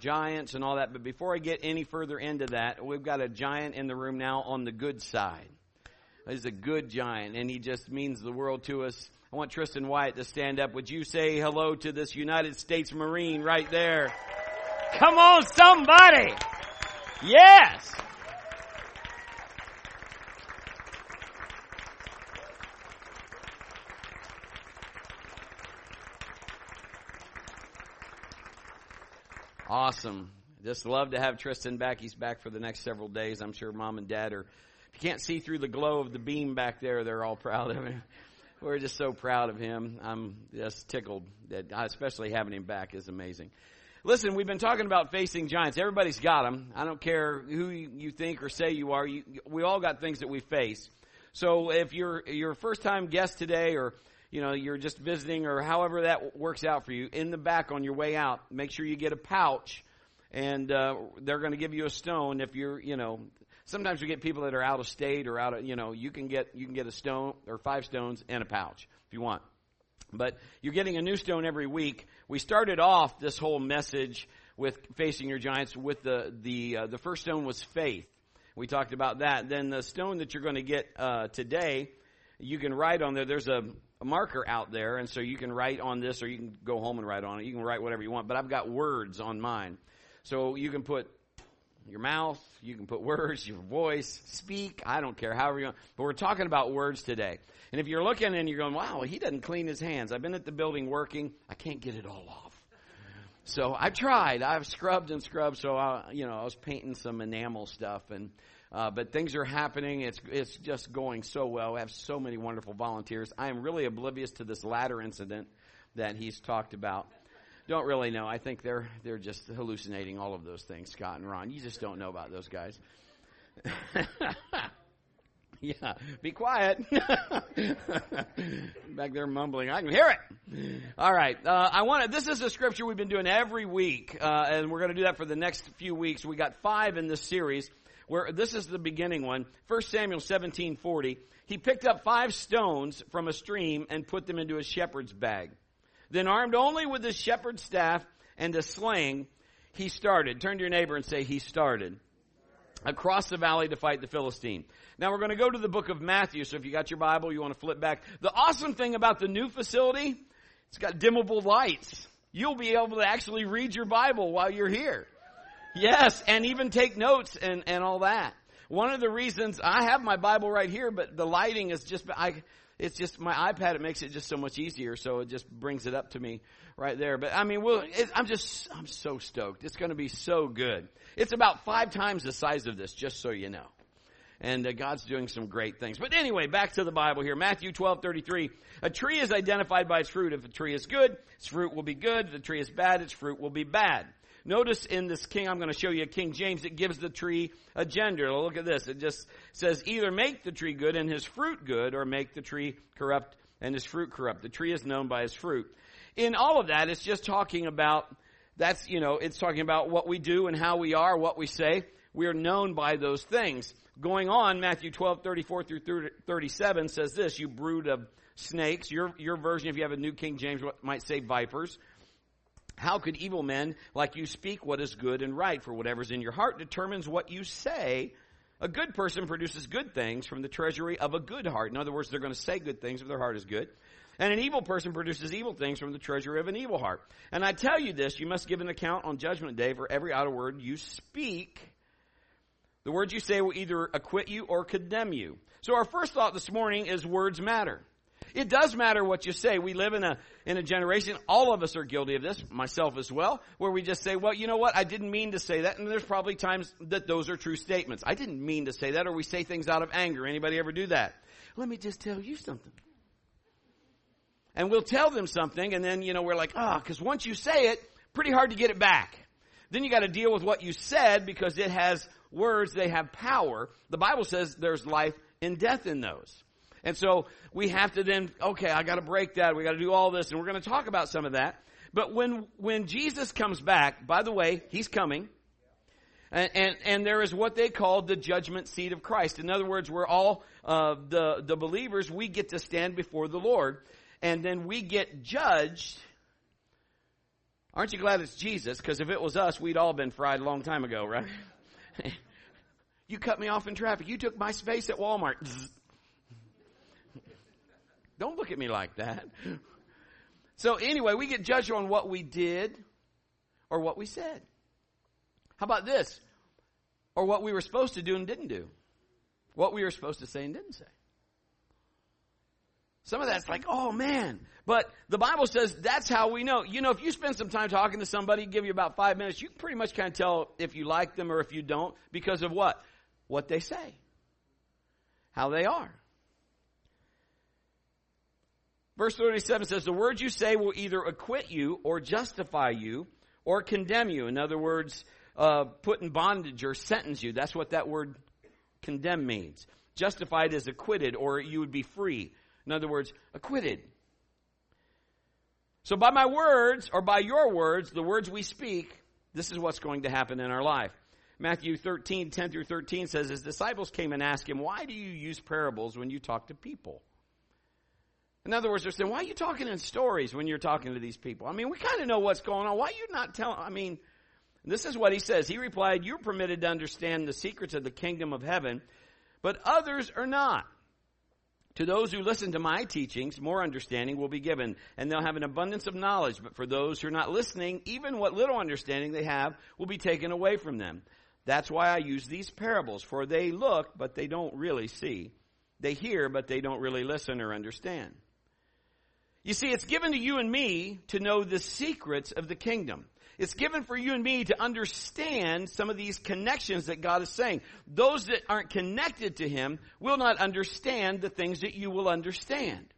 giants and all that. But before I get any further into that, we've got a giant in the room now on the good side. He's a good giant, and he just means the world to us. I want Tristan Wyatt to stand up. Would you say hello to this United States Marine right there? Come on, somebody! Yes! Awesome. Just love to have Tristan back. He's back for the next several days. I'm sure mom and dad are, if you can't see through the glow of the beam back there, they're all proud of him. We're just so proud of him. I'm just tickled that, especially having him back is amazing. Listen, we've been talking about facing giants. Everybody's got them. I don't care who you think or say you are. You, we all got things that we face. So if you're your first time guest today or you know, you're just visiting or however that works out for you, in the back on your way out, make sure you get a pouch and uh, they're going to give you a stone if you're, you know, sometimes we get people that are out of state or out of, you know, you can get you can get a stone or five stones and a pouch if you want. But you're getting a new stone every week. We started off this whole message with facing your giants with the the uh, the first stone was faith. We talked about that. Then the stone that you're going to get uh, today, you can write on there. There's a a marker out there, and so you can write on this, or you can go home and write on it. You can write whatever you want, but I've got words on mine. So you can put your mouth, you can put words, your voice, speak, I don't care, however you want. But we're talking about words today. And if you're looking and you're going, wow, he doesn't clean his hands. I've been at the building working, I can't get it all off. So I've tried. I've scrubbed and scrubbed. So I, you know, I was painting some enamel stuff, and uh, but things are happening. It's it's just going so well. We have so many wonderful volunteers. I am really oblivious to this ladder incident that he's talked about. Don't really know. I think they're they're just hallucinating all of those things, Scott and Ron. You just don't know about those guys. yeah, be quiet. Back there mumbling. I can hear it. All right. Uh, I want to, this is a scripture we've been doing every week, uh, and we're going to do that for the next few weeks. We got five in this series where this is the beginning one. 1 Samuel 17:40. He picked up five stones from a stream and put them into a shepherd's bag. Then armed only with his shepherd's staff and a sling, he started. Turn to your neighbor and say, he started. Across the valley to fight the Philistine. Now we're going to go to the book of Matthew. So if you got your Bible, you want to flip back. The awesome thing about the new facility, it's got dimmable lights. You'll be able to actually read your Bible while you're here. Yes, and even take notes and, and all that. One of the reasons I have my Bible right here, but the lighting is just, I, it's just my iPad. It makes it just so much easier. So it just brings it up to me right there. But I mean, we'll, it, I'm just, I'm so stoked. It's going to be so good. It's about five times the size of this, just so you know. And uh, God's doing some great things. But anyway, back to the Bible here. Matthew 12, 33. A tree is identified by its fruit. If a tree is good, its fruit will be good. If the tree is bad, its fruit will be bad. Notice in this king, I'm going to show you a King James, it gives the tree a gender. Look at this. It just says either make the tree good and his fruit good or make the tree corrupt and his fruit corrupt. The tree is known by his fruit. In all of that, it's just talking about, that's, you know, it's talking about what we do and how we are, what we say. We are known by those things. Going on, Matthew 12, 34 through 37 says this, you brood of snakes. Your, your version, if you have a New King James, might say vipers. How could evil men like you speak what is good and right? For whatever's in your heart determines what you say. A good person produces good things from the treasury of a good heart. In other words, they're going to say good things if their heart is good. And an evil person produces evil things from the treasury of an evil heart. And I tell you this, you must give an account on judgment day for every idle word you speak. The words you say will either acquit you or condemn you. So our first thought this morning is words matter. It does matter what you say. We live in a, in a generation, all of us are guilty of this, myself as well, where we just say, well, you know what? I didn't mean to say that. And there's probably times that those are true statements. I didn't mean to say that, or we say things out of anger. Anybody ever do that? Let me just tell you something. And we'll tell them something, and then, you know, we're like, ah, oh, because once you say it, pretty hard to get it back. Then you got to deal with what you said because it has words, they have power. The Bible says there's life and death in those. And so we have to then, okay, I got to break that. We got to do all this, and we're going to talk about some of that. But when when Jesus comes back, by the way, he's coming. And, and, and, there is what they call the judgment seat of Christ. In other words, we're all uh, the the believers. We get to stand before the Lord, and then we get judged. Aren't you glad it's Jesus? Because if it was us, we'd all been fried a long time ago, right? you cut me off in traffic. You took my space at Walmart. Don't look at me like that. So anyway, we get judged on what we did or what we said. How about this? Or what we were supposed to do and didn't do. What we were supposed to say and didn't say. Some of that's like, oh man. But the Bible says that's how we know. You know, if you spend some time talking to somebody, give you about five minutes, you can pretty much kind of tell if you like them or if you don't because of what? What they say. How they are. Verse 37 says, the words you say will either acquit you or justify you or condemn you. In other words, uh, put in bondage or sentence you. That's what that word condemn means. Justified is acquitted or you would be free. In other words, acquitted. So by my words, or by your words, the words we speak, this is what's going to happen in our life. Matthew 13, 10 through 13 says, His disciples came and asked him, Why do you use parables when you talk to people? In other words, they're saying, Why are you talking in stories when you're talking to these people? I mean, we kind of know what's going on. Why are you not telling? I mean, this is what he says. He replied, You're permitted to understand the secrets of the kingdom of heaven, but others are not. To those who listen to my teachings, more understanding will be given, and they'll have an abundance of knowledge. But for those who are not listening, even what little understanding they have will be taken away from them. That's why I use these parables, for they look, but they don't really see. They hear, but they don't really listen or understand. You see, it's given to you and me to know the secrets of the kingdom. It's given for you and me to understand some of these connections that God is saying. Those that aren't connected to Him will not understand the things that you will understand.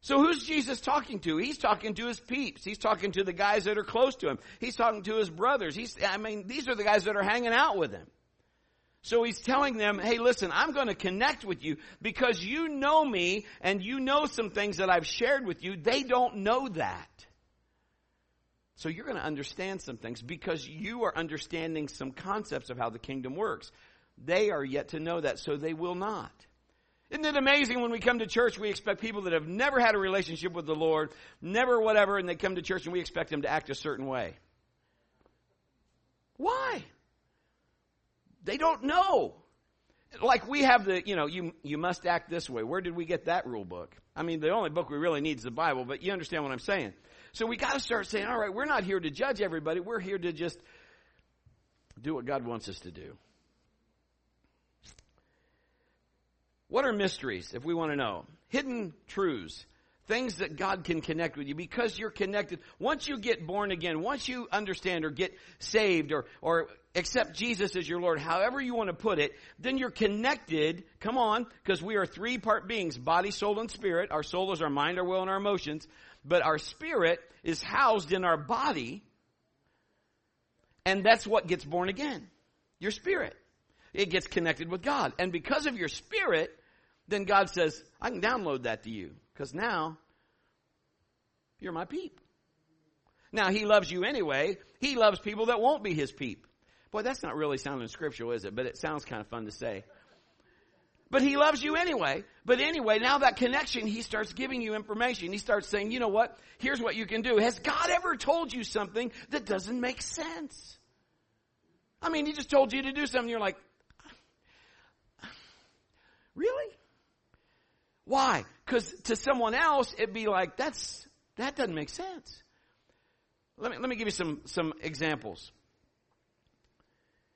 So who's Jesus talking to? He's talking to his peeps. He's talking to the guys that are close to him. He's talking to his brothers. He's, I mean, these are the guys that are hanging out with him. So he's telling them, hey, listen, I'm going to connect with you because you know me and you know some things that I've shared with you. They don't know that. So you're going to understand some things because you are understanding some concepts of how the kingdom works. They are yet to know that, so they will not. Isn't it amazing when we come to church, we expect people that have never had a relationship with the Lord, never whatever, and they come to church and we expect them to act a certain way? Why? They don't know. Like we have the, you know, you, you must act this way. Where did we get that rule book? I mean, the only book we really need is the Bible, but you understand what I'm saying. So we got to start saying, all right, we're not here to judge everybody. We're here to just do what God wants us to do. What are mysteries, if we want to know? Hidden truths. Things that God can connect with you because you're connected. Once you get born again, once you understand or get saved or, or accept Jesus as your Lord, however you want to put it, then you're connected. Come on, because we are three part beings, body, soul, and spirit. Our soul is our mind, our will, and our emotions but our spirit is housed in our body, and that's what gets born again. Your spirit. It gets connected with God. And because of your spirit, then God says, I can download that to you, because now you're my peep. Now, He loves you anyway. He loves people that won't be His peep. Boy, that's not really sounding scriptural, is it? But it sounds kind of fun to say. But he loves you anyway. But anyway, now that connection, he starts giving you information. He starts saying, you know what? Here's what you can do. Has God ever told you something that doesn't make sense? I mean, he just told you to do something. You're like, really? Why? Because to someone else, it'd be like, that's, that doesn't make sense. Let me, let me give you some, some examples.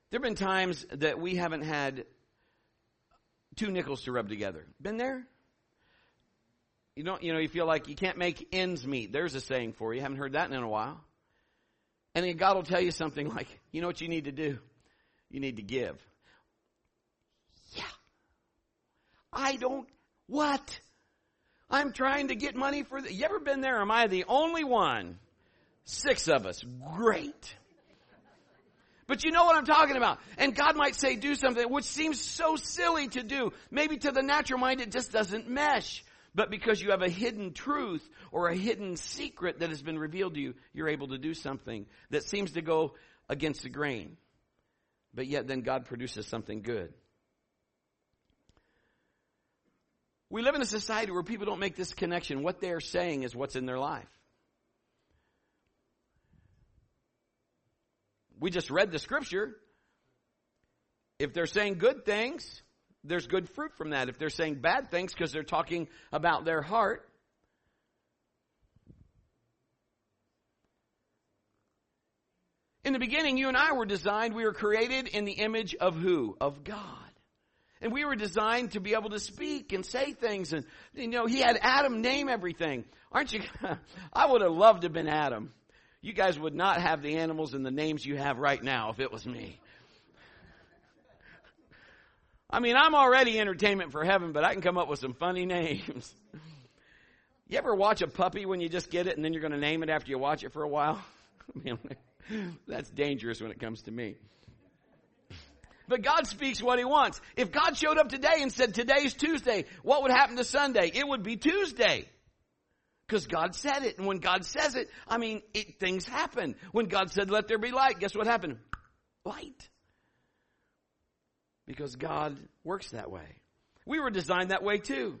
There have been times that we haven't had two nickels to rub together. Been there? You don't, you know, you feel like you can't make ends meet. There's a saying for you. Haven't heard that in a while. And then God will tell you something like, you know what you need to do? You need to give. Yeah. I don't, what? I'm trying to get money for the, you ever been there? Am I the only one? Six of us. Great. But you know what I'm talking about. And God might say do something which seems so silly to do. Maybe to the natural mind it just doesn't mesh. But because you have a hidden truth or a hidden secret that has been revealed to you, you're able to do something that seems to go against the grain. But yet then God produces something good. We live in a society where people don't make this connection. What they're saying is what's in their life. We just read the scripture. If they're saying good things, there's good fruit from that. If they're saying bad things because they're talking about their heart, In the beginning, you and I were designed, we were created in the image of who? Of God. And we were designed to be able to speak and say things. And, you know, he had Adam name everything. Aren't you? I would have loved to have been Adam. You guys would not have the animals and the names you have right now if it was me. I mean, I'm already entertainment for heaven, but I can come up with some funny names. You ever watch a puppy when you just get it and then you're going to name it after you watch it for a while? That's dangerous when it comes to me. But God speaks what He wants. If God showed up today and said, today's Tuesday, what would happen to Sunday? It would be Tuesday. Because God said it. And when God says it, I mean, it, things happen. When God said, let there be light, guess what happened? Light. Because God works that way. We were designed that way too.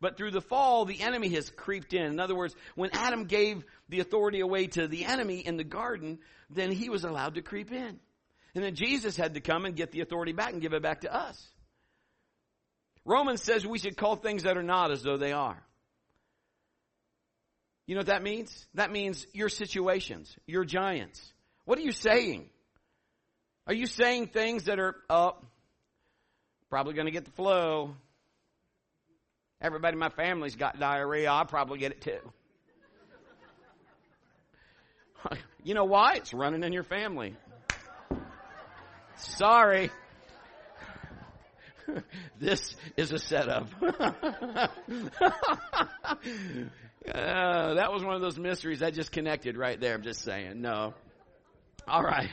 But through the fall, the enemy has creeped in. In other words, when Adam gave the authority away to the enemy in the garden, then he was allowed to creep in. And then Jesus had to come and get the authority back and give it back to us. Romans says we should call things that are not as though they are. You know what that means? That means your situations, your giants. What are you saying? Are you saying things that are, oh, probably going to get the flu? Everybody in my family's got diarrhea. I'll probably get it too. you know why? It's running in your family. Sorry. this is a setup. uh, that was one of those mysteries that just connected right there. I'm just saying. No. All right.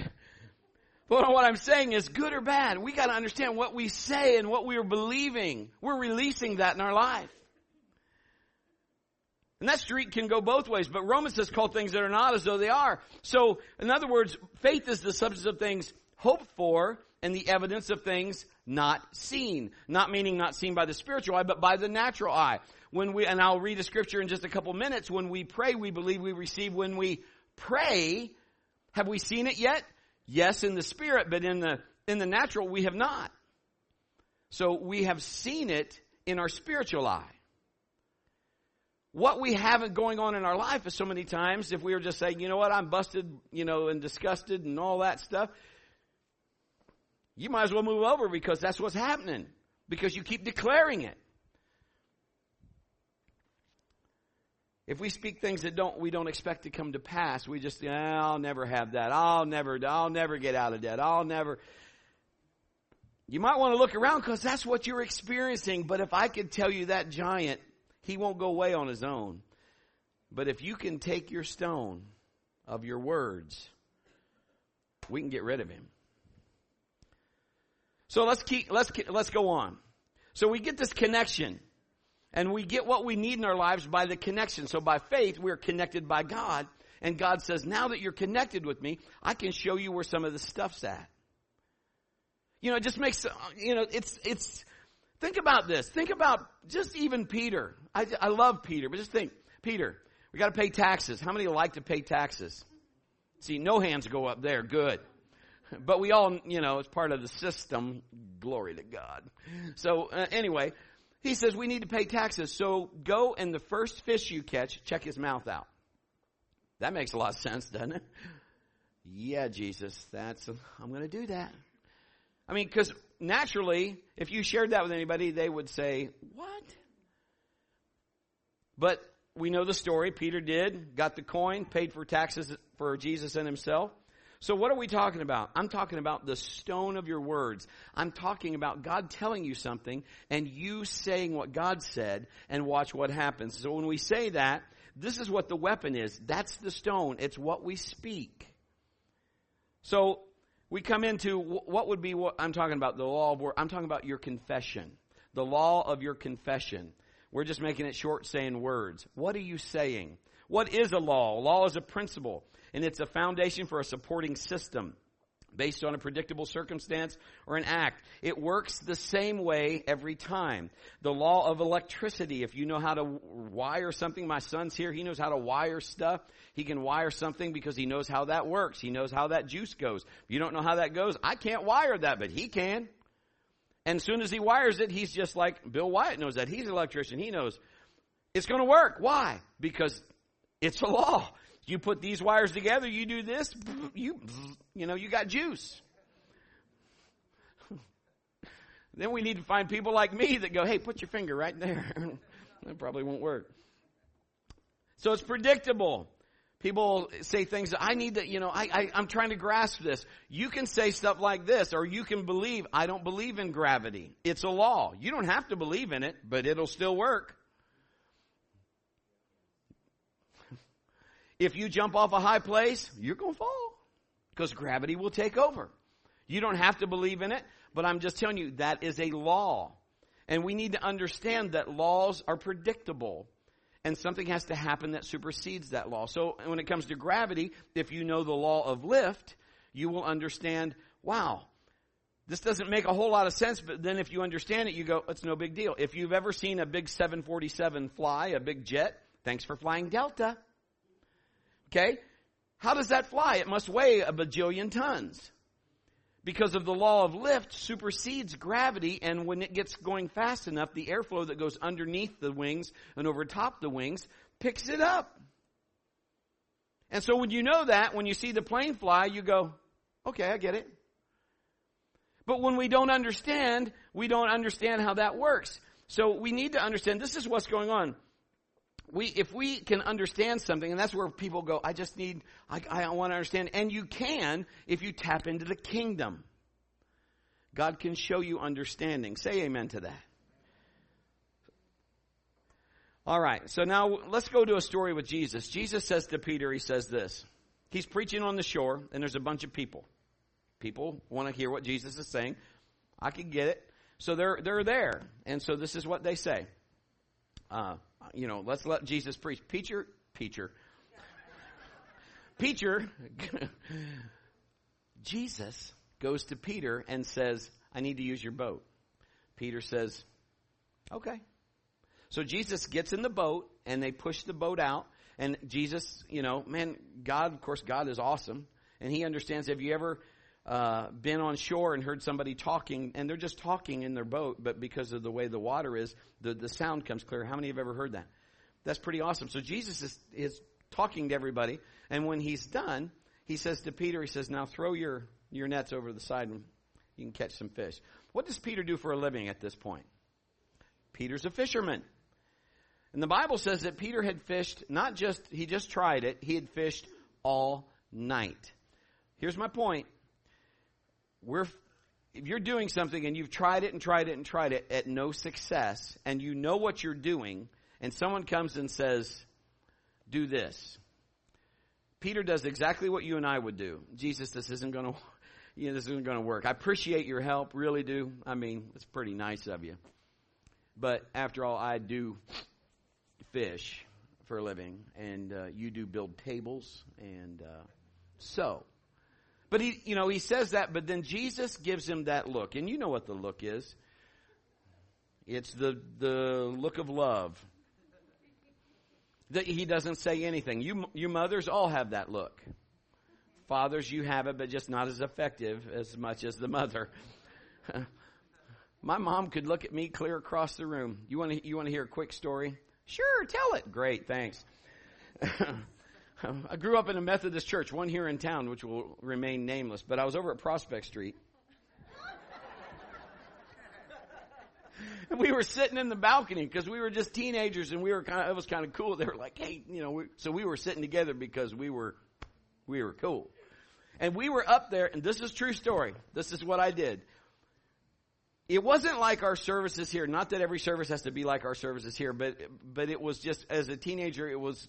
But what I'm saying is good or bad, we got to understand what we say and what we are believing. We're releasing that in our life. And that street can go both ways, but Romans says call things that are not as though they are. So, in other words, faith is the substance of things hoped for and the evidence of things not seen. Not meaning not seen by the spiritual eye, but by the natural eye. When we, and I'll read a scripture in just a couple minutes, when we pray, we believe we receive. When we pray, have we seen it yet? Yes, in the spirit, but in the, in the natural, we have not. So we have seen it in our spiritual eye. What we have going on in our life is so many times, if we were just saying, you know what, I'm busted, you know, and disgusted and all that stuff, you might as well move over because that's what's happening. Because you keep declaring it. If we speak things that don't, we don't expect to come to pass, we just, I'll never have that. I'll never, I'll never get out of debt. I'll never. You might want to look around because that's what you're experiencing. But if I could tell you that giant, he won't go away on his own. But if you can take your stone of your words, we can get rid of him. So let's keep, let's, let's go on. So we get this connection. And we get what we need in our lives by the connection. So by faith, we're connected by God. And God says, now that you're connected with me, I can show you where some of the stuff's at. You know, it just makes, you know, it's, it's, think about this. Think about just even Peter. I, I love Peter, but just think, Peter, we gotta pay taxes. How many like to pay taxes? See, no hands go up there. Good. But we all, you know, it's part of the system. Glory to God. So, uh, anyway, he says we need to pay taxes. So go and the first fish you catch, check his mouth out. That makes a lot of sense, doesn't it? Yeah, Jesus, that's, I'm going to do that. I mean, because naturally, if you shared that with anybody, they would say, what? But we know the story. Peter did, got the coin, paid for taxes for Jesus and himself. So what are we talking about? I'm talking about the stone of your words. I'm talking about God telling you something and you saying what God said and watch what happens. So when we say that, this is what the weapon is. That's the stone. It's what we speak. So we come into what would be what I'm talking about, the law of I'm talking about your confession. The law of your confession. We're just making it short saying words. What are you saying? What is a law? A law is a principle and it's a foundation for a supporting system. based on a predictable circumstance or an act. It works the same way every time. The law of electricity, if you know how to wire something, my son's here, he knows how to wire stuff. He can wire something because he knows how that works. He knows how that juice goes. If you don't know how that goes, I can't wire that, but he can. And as soon as he wires it, he's just like Bill Wyatt knows that. He's an electrician. He knows it's going to work. Why? Because it's a law. You put these wires together, you do this, you, you know, you got juice. then we need to find people like me that go, hey, put your finger right there. that probably won't work. So it's predictable. People say things I need to, you know, I, I, I'm trying to grasp this. You can say stuff like this, or you can believe, I don't believe in gravity. It's a law. You don't have to believe in it, but it'll still work. If you jump off a high place, you're going to fall because gravity will take over. You don't have to believe in it, but I'm just telling you that is a law. And we need to understand that laws are predictable and something has to happen that supersedes that law. So when it comes to gravity, if you know the law of lift, you will understand, wow, this doesn't make a whole lot of sense, but then if you understand it, you go, it's no big deal. If you've ever seen a big 747 fly, a big jet, thanks for flying Delta. Okay? How does that fly? It must weigh a bajillion tons. Because of the law of lift supersedes gravity, and when it gets going fast enough, the airflow that goes underneath the wings and over top the wings picks it up. And so when you know that, when you see the plane fly, you go, okay, I get it. But when we don't understand, we don't understand how that works. So we need to understand this is what's going on we, if we can understand something, and that's where people go, I just need, I, I want to understand. And you can if you tap into the kingdom. God can show you understanding. Say amen to that. All right, so now let's go to a story with Jesus. Jesus says to Peter, he says this. He's preaching on the shore, and there's a bunch of people. People want to hear what Jesus is saying. I can get it. So they're, they're there. And so this is what they say. Uh, you know, let's let Jesus preach. Peter, Peter, Peter, Jesus goes to Peter and says, I need to use your boat. Peter says, okay. So Jesus gets in the boat and they push the boat out. And Jesus, you know, man, God, of course, God is awesome. And he understands. Have you ever uh, been on shore and heard somebody talking, and they're just talking in their boat, but because of the way the water is, the, the sound comes clear. How many have ever heard that? That's pretty awesome. So Jesus is, is talking to everybody, and when he's done, he says to Peter, he says, now throw your, your nets over the side and you can catch some fish. What does Peter do for a living at this point? Peter's a fisherman. And the Bible says that Peter had fished, not just, he just tried it, he had fished all night. Here's my point we're if you're doing something and you've tried it and tried it and tried it at no success and you know what you're doing and someone comes and says do this. Peter does exactly what you and i would do. Jesus this isn't going to you know this isn't going to work. I appreciate your help really do. I mean it's pretty nice of you. But after all i do fish for a living and uh, you do build tables and uh, so but he, you know, he says that, but then Jesus gives him that look. And you know what the look is. It's the, the look of love. That he doesn't say anything. You, you mothers all have that look. Fathers, you have it, but just not as effective as much as the mother. My mom could look at me clear across the room. You want to, you want to hear a quick story? Sure, tell it. Great, thanks. I grew up in a Methodist church, one here in town, which will remain nameless, but I was over at Prospect Street. and we were sitting in the balcony because we were just teenagers and we were kind of, it was kind of cool. They were like, hey, you know, we, so we were sitting together because we were, we were cool. And we were up there, and this is true story. This is what I did. It wasn't like our services here. Not that every service has to be like our services here, but but it was just as a teenager, it was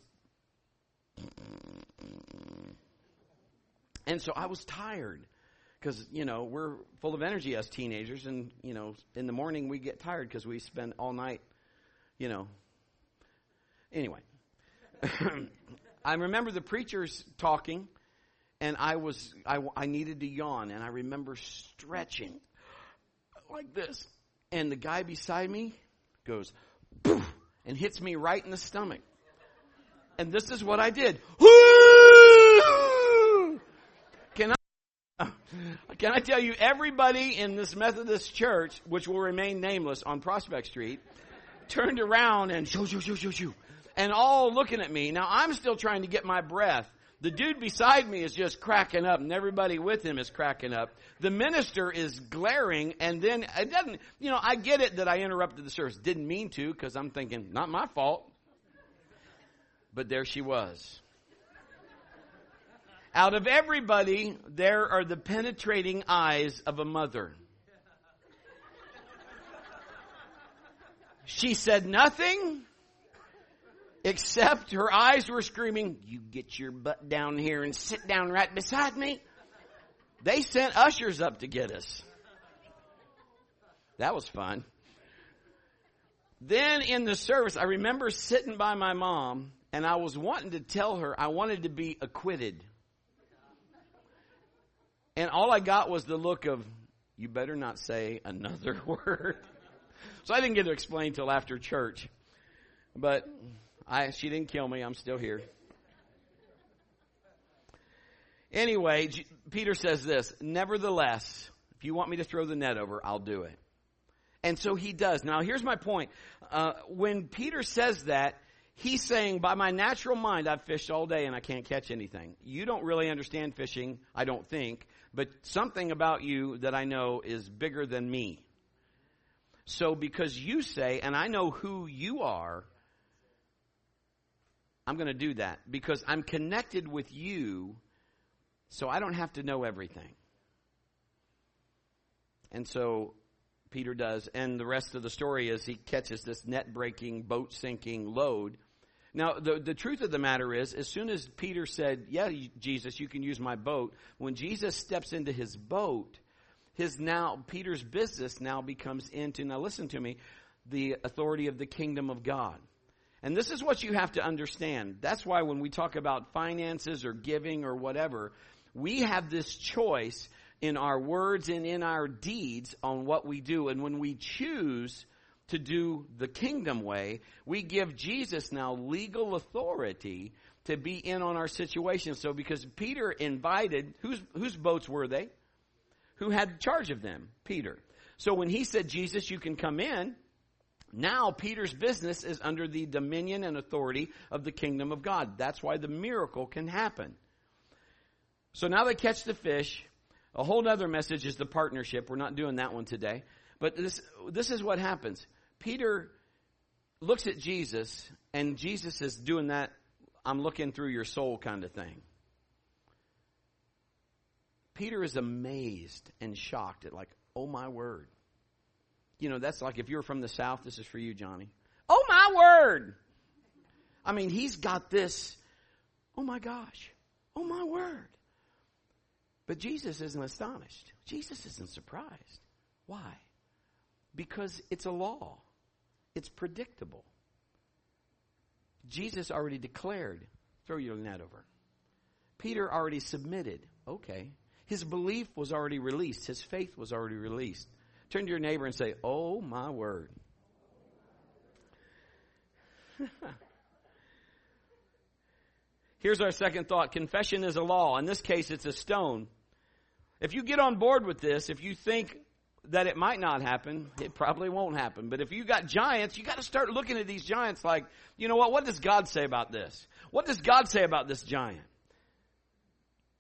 and so I was tired because, you know, we're full of energy as teenagers. And, you know, in the morning we get tired because we spend all night, you know. Anyway, I remember the preachers talking and I was, I, I needed to yawn, and I remember stretching like this. And the guy beside me goes, and hits me right in the stomach. And this is what I did. Can I, can I tell you, everybody in this Methodist church, which will remain nameless on Prospect Street, turned around and shoo, shoo, shoo, shoo, shoo, and all looking at me. Now I'm still trying to get my breath. The dude beside me is just cracking up and everybody with him is cracking up. The minister is glaring and then it doesn't, you know, I get it that I interrupted the service. Didn't mean to because I'm thinking, not my fault. But there she was. Out of everybody, there are the penetrating eyes of a mother. She said nothing except her eyes were screaming, You get your butt down here and sit down right beside me. They sent ushers up to get us. That was fun. Then in the service, I remember sitting by my mom and I was wanting to tell her I wanted to be acquitted. And all I got was the look of, You better not say another word. So I didn't get to explain till after church. But I, she didn't kill me. I'm still here. Anyway, Peter says this, nevertheless, if you want me to throw the net over, I'll do it. And so he does. Now here's my point. Uh, when Peter says that, he's saying, by my natural mind, I've fished all day and I can't catch anything. You don't really understand fishing, I don't think, but something about you that I know is bigger than me. So because you say, and I know who you are, I'm going to do that because I'm connected with you so I don't have to know everything. And so Peter does, and the rest of the story is he catches this net breaking, boat sinking load. Now, the, the truth of the matter is, as soon as Peter said, Yeah, Jesus, you can use my boat, when Jesus steps into his boat, his now, Peter's business now becomes into, now listen to me, the authority of the kingdom of God. And this is what you have to understand. That's why when we talk about finances or giving or whatever, we have this choice in our words and in our deeds on what we do. And when we choose to do the kingdom way, we give Jesus now legal authority to be in on our situation. So because Peter invited, whose, whose boats were they? Who had charge of them? Peter. So when he said, Jesus, you can come in, now Peter's business is under the dominion and authority of the kingdom of God. That's why the miracle can happen. So now they catch the fish. A whole other message is the partnership. We're not doing that one today. But this, this is what happens. Peter looks at Jesus, and Jesus is doing that, I'm looking through your soul kind of thing. Peter is amazed and shocked at, like, oh my word. You know, that's like if you're from the South, this is for you, Johnny. Oh my word! I mean, he's got this, oh my gosh, oh my word. But Jesus isn't astonished. Jesus isn't surprised. Why? Because it's a law. It's predictable. Jesus already declared, throw your net over. Peter already submitted. Okay. His belief was already released. His faith was already released. Turn to your neighbor and say, Oh my word. Here's our second thought. Confession is a law. In this case, it's a stone. If you get on board with this, if you think that it might not happen, it probably won't happen. But if you got giants, you got to start looking at these giants like, you know what? What does God say about this? What does God say about this giant?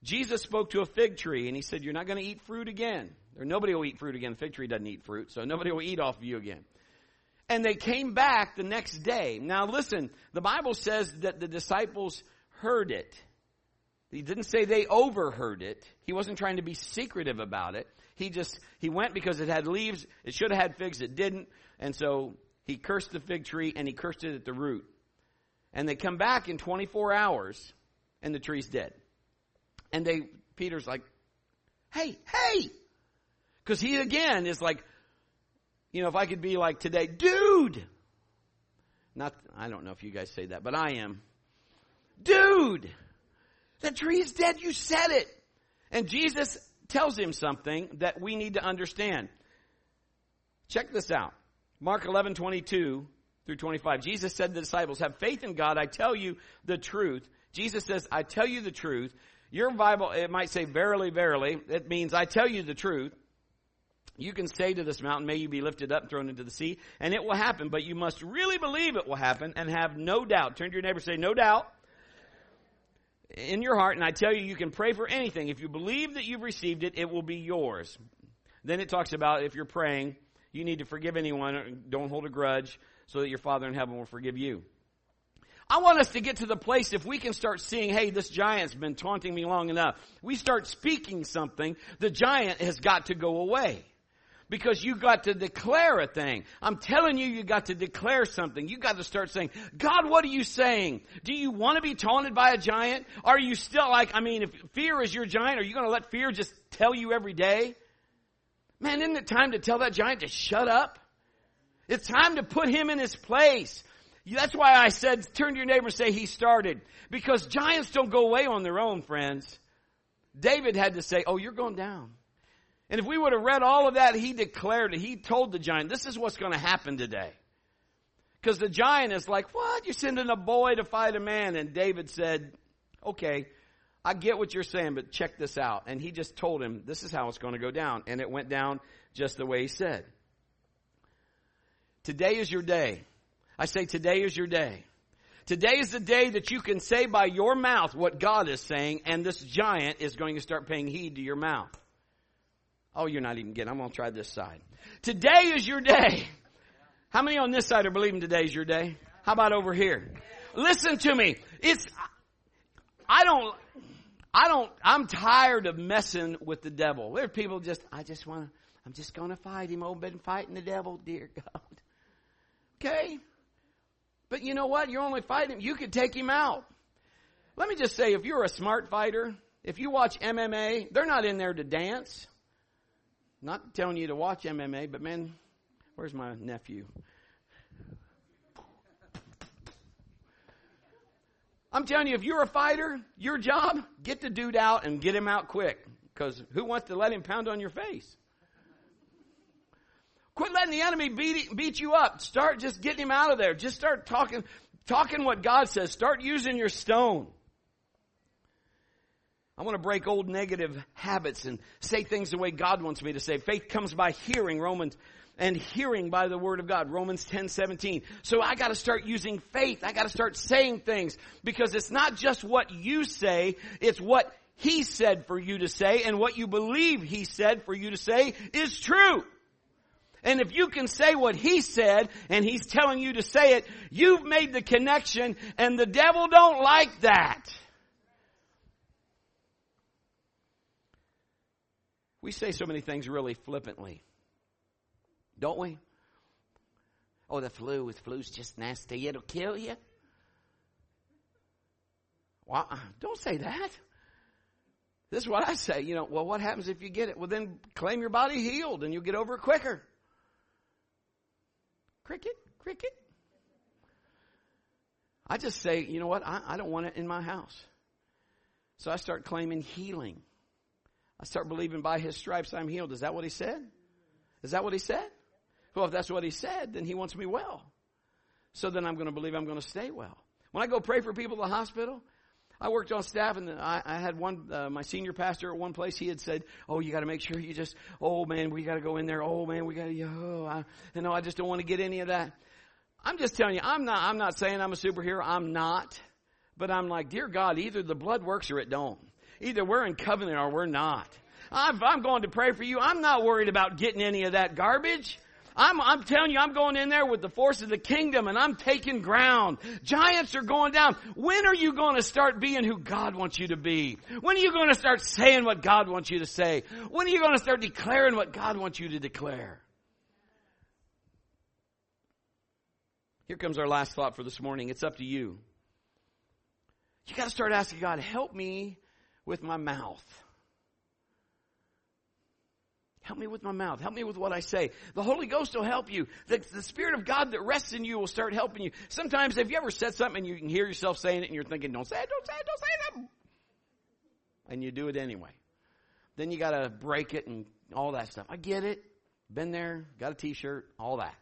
Jesus spoke to a fig tree and he said, You're not going to eat fruit again. Or nobody will eat fruit again. The fig tree doesn't eat fruit, so nobody will eat off of you again. And they came back the next day. Now listen, the Bible says that the disciples heard it. He didn't say they overheard it. He wasn't trying to be secretive about it. He just, he went because it had leaves. It should have had figs. It didn't. And so he cursed the fig tree and he cursed it at the root. And they come back in 24 hours and the tree's dead. And they, Peter's like, hey, hey! Cause he again is like, you know, if I could be like today, dude! Not, I don't know if you guys say that, but I am. Dude! The tree's dead. You said it. And Jesus tells him something that we need to understand. Check this out. Mark 11, 22 through 25. Jesus said to the disciples, have faith in God. I tell you the truth. Jesus says, I tell you the truth. Your Bible, it might say verily, verily. It means I tell you the truth. You can say to this mountain, may you be lifted up and thrown into the sea, and it will happen, but you must really believe it will happen and have no doubt. Turn to your neighbor say, no doubt in your heart, and I tell you, you can pray for anything. If you believe that you've received it, it will be yours. Then it talks about if you're praying, you need to forgive anyone, don't hold a grudge, so that your Father in heaven will forgive you. I want us to get to the place if we can start seeing, hey, this giant's been taunting me long enough. We start speaking something, the giant has got to go away because you got to declare a thing. I'm telling you, you got to declare something. You got to start saying, God, what are you saying? Do you want to be taunted by a giant? Are you still like, I mean, if fear is your giant, are you going to let fear just tell you every day? Man, isn't it time to tell that giant to shut up? It's time to put him in his place. That's why I said, turn to your neighbor and say he started. Because giants don't go away on their own, friends. David had to say, oh, you're going down. And if we would have read all of that, he declared it. He told the giant, this is what's going to happen today. Because the giant is like, what? You're sending a boy to fight a man. And David said, okay, I get what you're saying, but check this out. And he just told him, this is how it's going to go down. And it went down just the way he said. Today is your day. I say today is your day. Today is the day that you can say by your mouth what God is saying, and this giant is going to start paying heed to your mouth. Oh, you're not even getting. I'm going to try this side. Today is your day. How many on this side are believing today's your day? How about over here? Listen to me. It's, I don't, I don't, I'm tired of messing with the devil. There are people just, I just want to, I'm just going to fight him. Oh, been fighting the devil, dear God. Okay? But you know what? You're only fighting him. You could take him out. Let me just say, if you're a smart fighter, if you watch MMA, they're not in there to dance. Not telling you to watch MMA, but man, where's my nephew? I'm telling you, if you're a fighter, your job, get the dude out and get him out quick. Because who wants to let him pound on your face? Quit letting the enemy beat, beat you up. Start just getting him out of there. Just start talking, talking what God says. Start using your stone. I want to break old negative habits and say things the way God wants me to say. Faith comes by hearing, Romans, and hearing by the word of God, Romans 10, 17. So I gotta start using faith. I gotta start saying things because it's not just what you say, it's what He said for you to say and what you believe He said for you to say is true. And if you can say what he said and he's telling you to say it, you've made the connection and the devil don't like that. We say so many things really flippantly, don't we? Oh, the flu, the flu's just nasty. It'll kill you. Well, don't say that. This is what I say. You know, well, what happens if you get it? Well, then claim your body healed and you'll get over it quicker. Cricket, cricket. I just say, you know what? I, I don't want it in my house. So I start claiming healing. I start believing by his stripes I'm healed. Is that what he said? Is that what he said? Well, if that's what he said, then he wants me well. So then I'm going to believe I'm going to stay well. When I go pray for people at the hospital, I worked on staff and I, I had one, uh, my senior pastor at one place, he had said, oh, you got to make sure you just, oh man, we got to go in there. Oh man, we got to, oh, you know, I just don't want to get any of that. I'm just telling you, I'm not, I'm not saying I'm a superhero. I'm not. But I'm like, dear God, either the blood works or it don't. Either we're in covenant or we're not. I'm, I'm going to pray for you. I'm not worried about getting any of that garbage. I'm, I'm telling you, I'm going in there with the force of the kingdom and I'm taking ground. Giants are going down. When are you going to start being who God wants you to be? When are you going to start saying what God wants you to say? When are you going to start declaring what God wants you to declare? Here comes our last thought for this morning. It's up to you. You got to start asking God, help me with my mouth. Help me with my mouth. Help me with what I say. The Holy Ghost will help you. The, the, Spirit of God that rests in you will start helping you. Sometimes, have you ever said something and you can hear yourself saying it and you're thinking, don't say it, don't say it, don't say that. and you do it anyway. Then you got to break it and all that stuff. I get it. Been there, got a t-shirt, all that.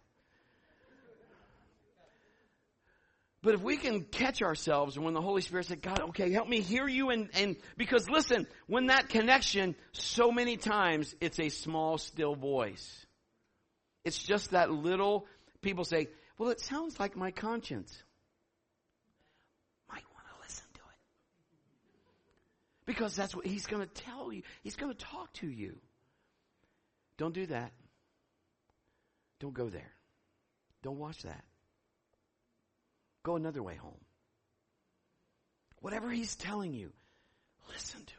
But if we can catch ourselves when the Holy Spirit said, God, okay, help me hear you and, and, because listen, when that connection, so many times it's a small, still voice. It's just that little, people say, well, it sounds like my conscience. Might want to listen to it. Because that's what he's going to tell you. He's going to talk to you. Don't do that. Don't go there. Don't watch that. Go another way home. Whatever he's telling you, listen to him.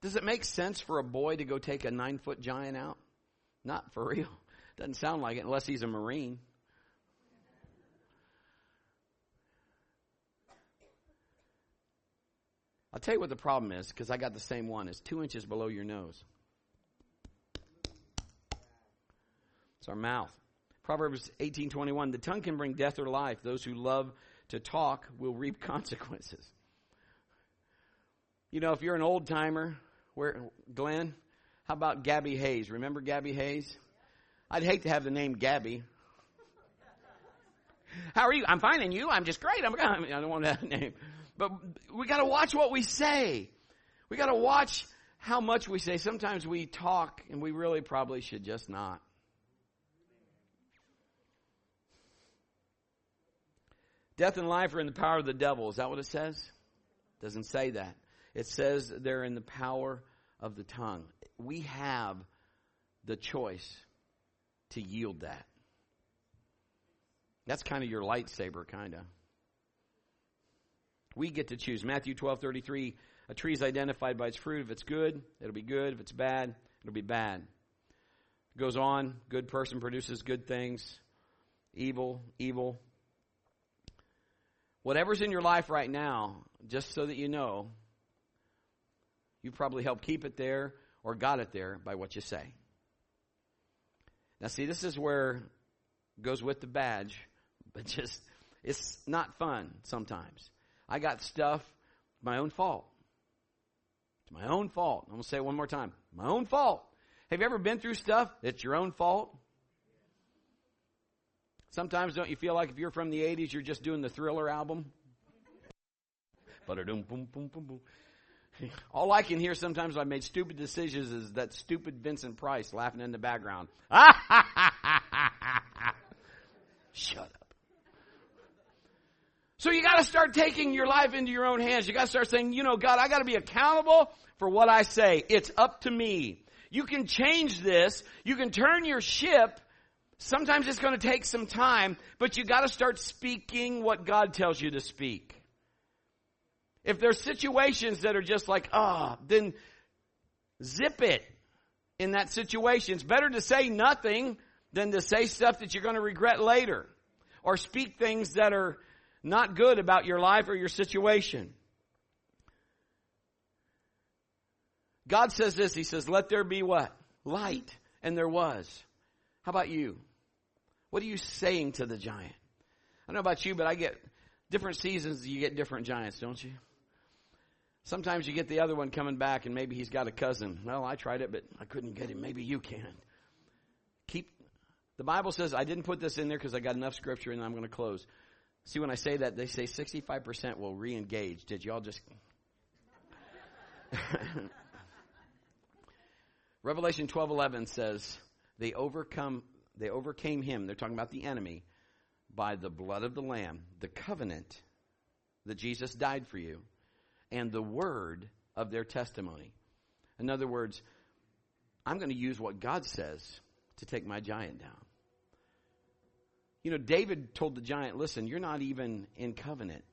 Does it make sense for a boy to go take a nine foot giant out? Not for real. Doesn't sound like it unless he's a Marine. I'll tell you what the problem is because I got the same one. It's two inches below your nose. It's our mouth. Proverbs 18:21 The tongue can bring death or life. Those who love to talk will reap consequences. You know, if you're an old timer, where Glenn, how about Gabby Hayes? Remember Gabby Hayes? I'd hate to have the name Gabby. How are you? I'm fine, and you? I'm just great. I'm. I don't want that name, but we got to watch what we say. We got to watch how much we say. Sometimes we talk, and we really probably should just not. Death and life are in the power of the devil. Is that what it says? It doesn't say that. It says they're in the power of the tongue. We have the choice to yield that. That's kind of your lightsaber, kind of. We get to choose. Matthew 12 33. A tree is identified by its fruit. If it's good, it'll be good. If it's bad, it'll be bad. It goes on. Good person produces good things. Evil, evil. Whatever's in your life right now, just so that you know, you probably helped keep it there or got it there by what you say. Now, see, this is where goes with the badge, but just it's not fun sometimes. I got stuff, my own fault. It's my own fault. I'm to say it one more time. My own fault. Have you ever been through stuff that's your own fault? Sometimes don't you feel like if you're from the 80s, you're just doing the thriller album? All I can hear sometimes I made stupid decisions is that stupid Vincent Price laughing in the background. Shut up. So you gotta start taking your life into your own hands. You gotta start saying, you know, God, I gotta be accountable for what I say. It's up to me. You can change this. You can turn your ship Sometimes it's going to take some time, but you got to start speaking what God tells you to speak. If there's situations that are just like, ah, oh, then zip it in that situation. It's better to say nothing than to say stuff that you're going to regret later or speak things that are not good about your life or your situation. God says this, He says, let there be what? Light. And there was. How about you? What are you saying to the giant? I don't know about you, but I get different seasons, you get different giants, don't you? Sometimes you get the other one coming back and maybe he's got a cousin. Well, I tried it, but I couldn't get him. Maybe you can. Keep, the Bible says, I didn't put this in there because I got enough scripture and I'm going to close. See, when I say that, they say 65% will re-engage. Did y'all just... Revelation 12:11 says, "They overcome they overcame him, they're talking about the enemy, by the blood of the Lamb, the covenant that Jesus died for you, and the word of their testimony. In other words, I'm going to use what God says to take my giant down. You know, David told the giant, listen, you're not even in covenant.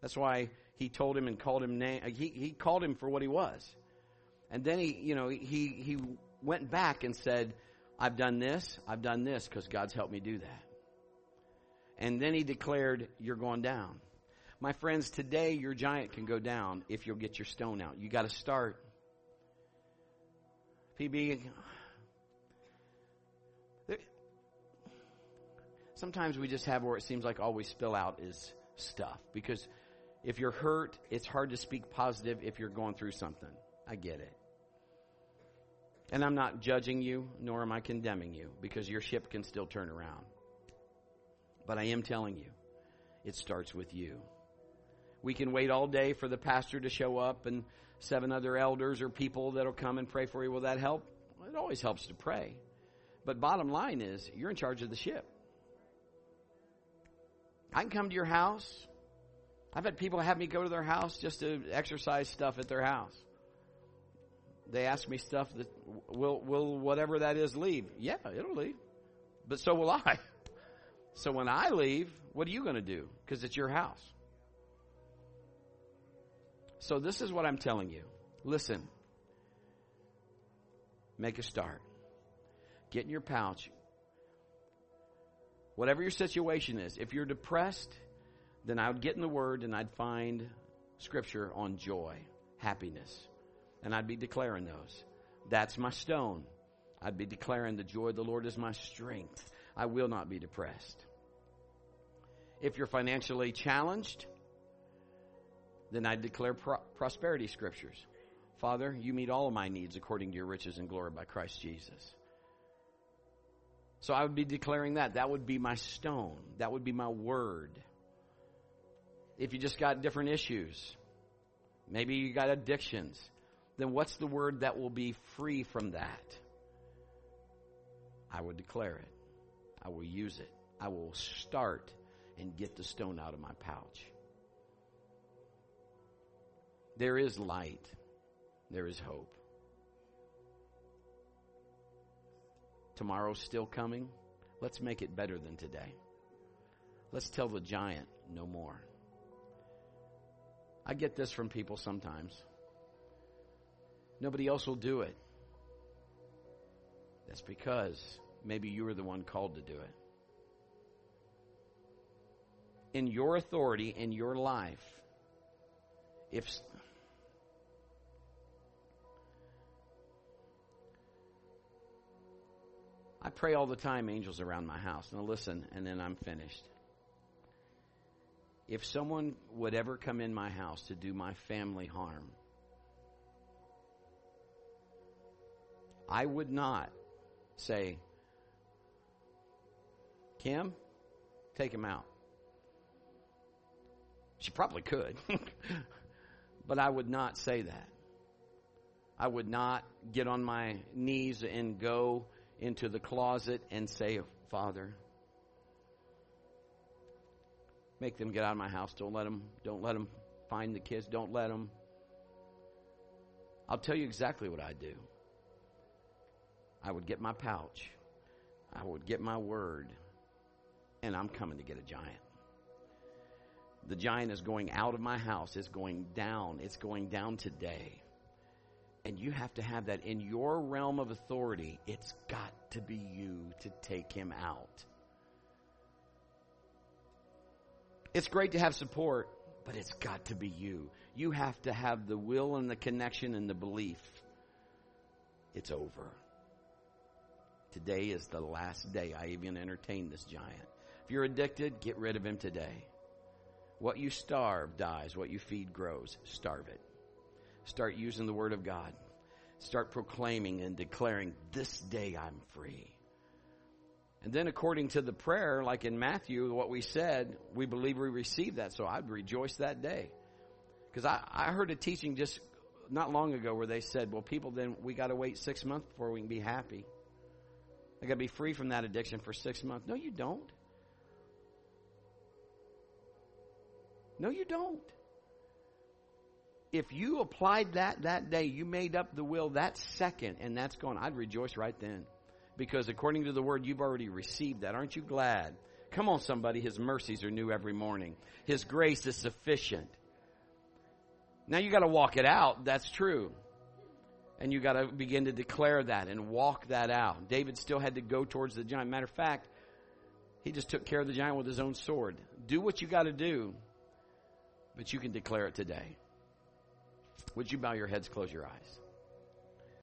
That's why he told him and called him name. He, he called him for what he was. And then he, you know, he, he went back and said, I've done this, I've done this because God's helped me do that. And then he declared, You're going down. My friends, today your giant can go down if you'll get your stone out. You got to start. PB, sometimes we just have where it seems like all we spill out is stuff because If you're hurt, it's hard to speak positive if you're going through something. I get it. And I'm not judging you, nor am I condemning you, because your ship can still turn around. But I am telling you, it starts with you. We can wait all day for the pastor to show up and seven other elders or people that'll come and pray for you. Will that help? It always helps to pray. But bottom line is, you're in charge of the ship. I can come to your house. I've had people have me go to their house just to exercise stuff at their house. They ask me stuff that will will whatever that is leave. Yeah, it'll leave. But so will I. So when I leave, what are you going to do? Because it's your house. So this is what I'm telling you. Listen. Make a start. Get in your pouch. Whatever your situation is, if you're depressed, then I would get in the Word and I'd find scripture on joy, happiness. And I'd be declaring those. That's my stone. I'd be declaring the joy of the Lord is my strength. I will not be depressed. If you're financially challenged, then I declare pro- prosperity scriptures. Father, you meet all of my needs according to your riches and glory by Christ Jesus. So I would be declaring that. That would be my stone. That would be my word. If you just got different issues, maybe you got addictions, then what's the word that will be free from that? I will declare it. I will use it. I will start and get the stone out of my pouch. There is light. There is hope. Tomorrow's still coming. Let's make it better than today. Let's tell the giant no more. I get this from people sometimes. Nobody else will do it. That's because maybe you were the one called to do it. In your authority, in your life, if I pray all the time, angels around my house. Now listen, and then I'm finished. If someone would ever come in my house to do my family harm, I would not say, Kim, take him out. She probably could, but I would not say that. I would not get on my knees and go into the closet and say, Father, make them get out of my house. Don't let them, don't let them find the kids. Don't let them. I'll tell you exactly what I do. I would get my pouch. I would get my word. And I'm coming to get a giant. The giant is going out of my house. It's going down. It's going down today. And you have to have that in your realm of authority. It's got to be you to take him out. It's great to have support, but it's got to be you. You have to have the will and the connection and the belief. It's over. Today is the last day I even entertain this giant. If you're addicted, get rid of him today. What you starve dies, what you feed grows. Starve it. Start using the Word of God. Start proclaiming and declaring, This day I'm free. And then, according to the prayer, like in Matthew, what we said, we believe we received that. So I'd rejoice that day. Because I, I heard a teaching just not long ago where they said, well, people, then we got to wait six months before we can be happy. I got to be free from that addiction for six months. No, you don't. No, you don't. If you applied that that day, you made up the will that second, and that's gone, I'd rejoice right then. Because according to the word, you've already received that. Aren't you glad? Come on, somebody. His mercies are new every morning. His grace is sufficient. Now you got to walk it out. That's true. And you got to begin to declare that and walk that out. David still had to go towards the giant. Matter of fact, he just took care of the giant with his own sword. Do what you got to do, but you can declare it today. Would you bow your heads, close your eyes?